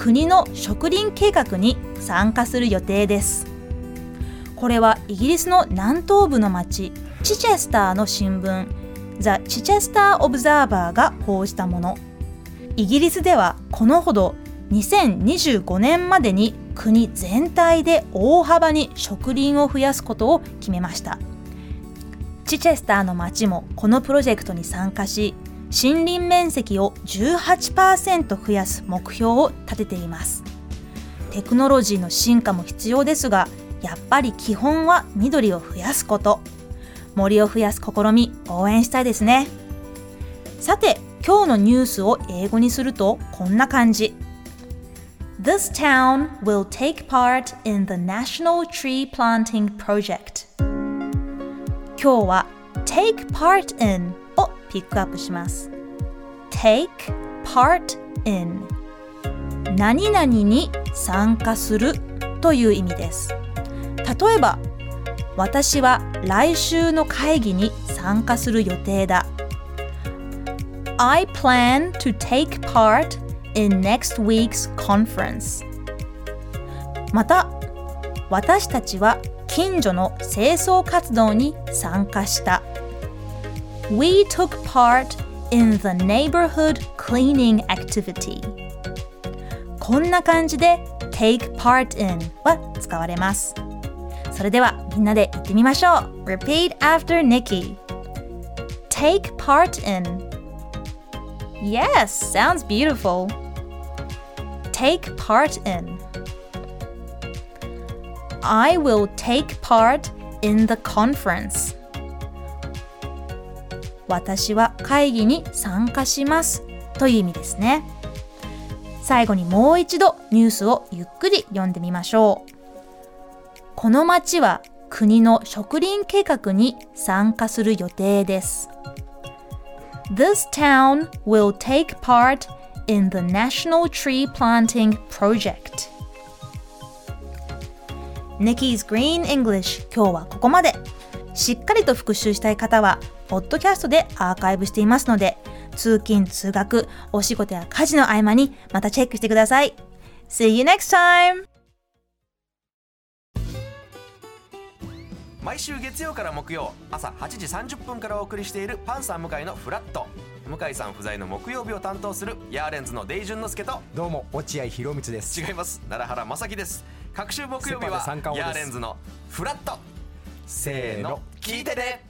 国の植林計画に参加する予定です。これはイギリスの南東部の町チチェスターの新聞 The Chichester Observer が報じたもの。イギリスではこのほど2025年までに国全体で大幅に植林を増やすことを決めました。チチェスターの町もこのプロジェクトに参加し森林面積を18%増やす目標を立てています。テクノロジーの進化も必要ですがやっぱり基本は緑を増やすこと。森を増やす試み応援したいですね。さて今日のニュースを英語にするとこんな感じ。This town will take part in the National Tree Planting Project. 今日は take part in ピックアップします。Take part in 何々に参加するという意味です。例えば私は来週の会議に参加する予定だ。I plan to take part in next week's conference. また私たちは近所の清掃活動に参加した。We took part in the neighborhood cleaning activity こんな感じで take part in は使われますそれではみんなで言ってみましょう Repeat after Nikki Take part in Yes, sounds beautiful Take part in I will take part in the conference 私は会議に参加しますという意味ですね。最後にもう一度ニュースをゆっくり読んでみましょう。この町は国の植林計画に参加する予定です。This town will take part in the National Tree Planting Project. Nikki's Green English 今日はここまで。しっかりと復習したい方はポッドキャストでアーカイブしていますので通勤通学お仕事や家事の合間にまたチェックしてください。See you next time! 毎週月曜から木曜朝8時30分からお送りしているパンサー向井のフラット。向井さん不在の木曜日を担当するヤーレンズのデイジュンの之介とどうも落合博満です。違います。奈良原正樹です。各週木曜日はヤーレンズのフラット。せーの聞いてね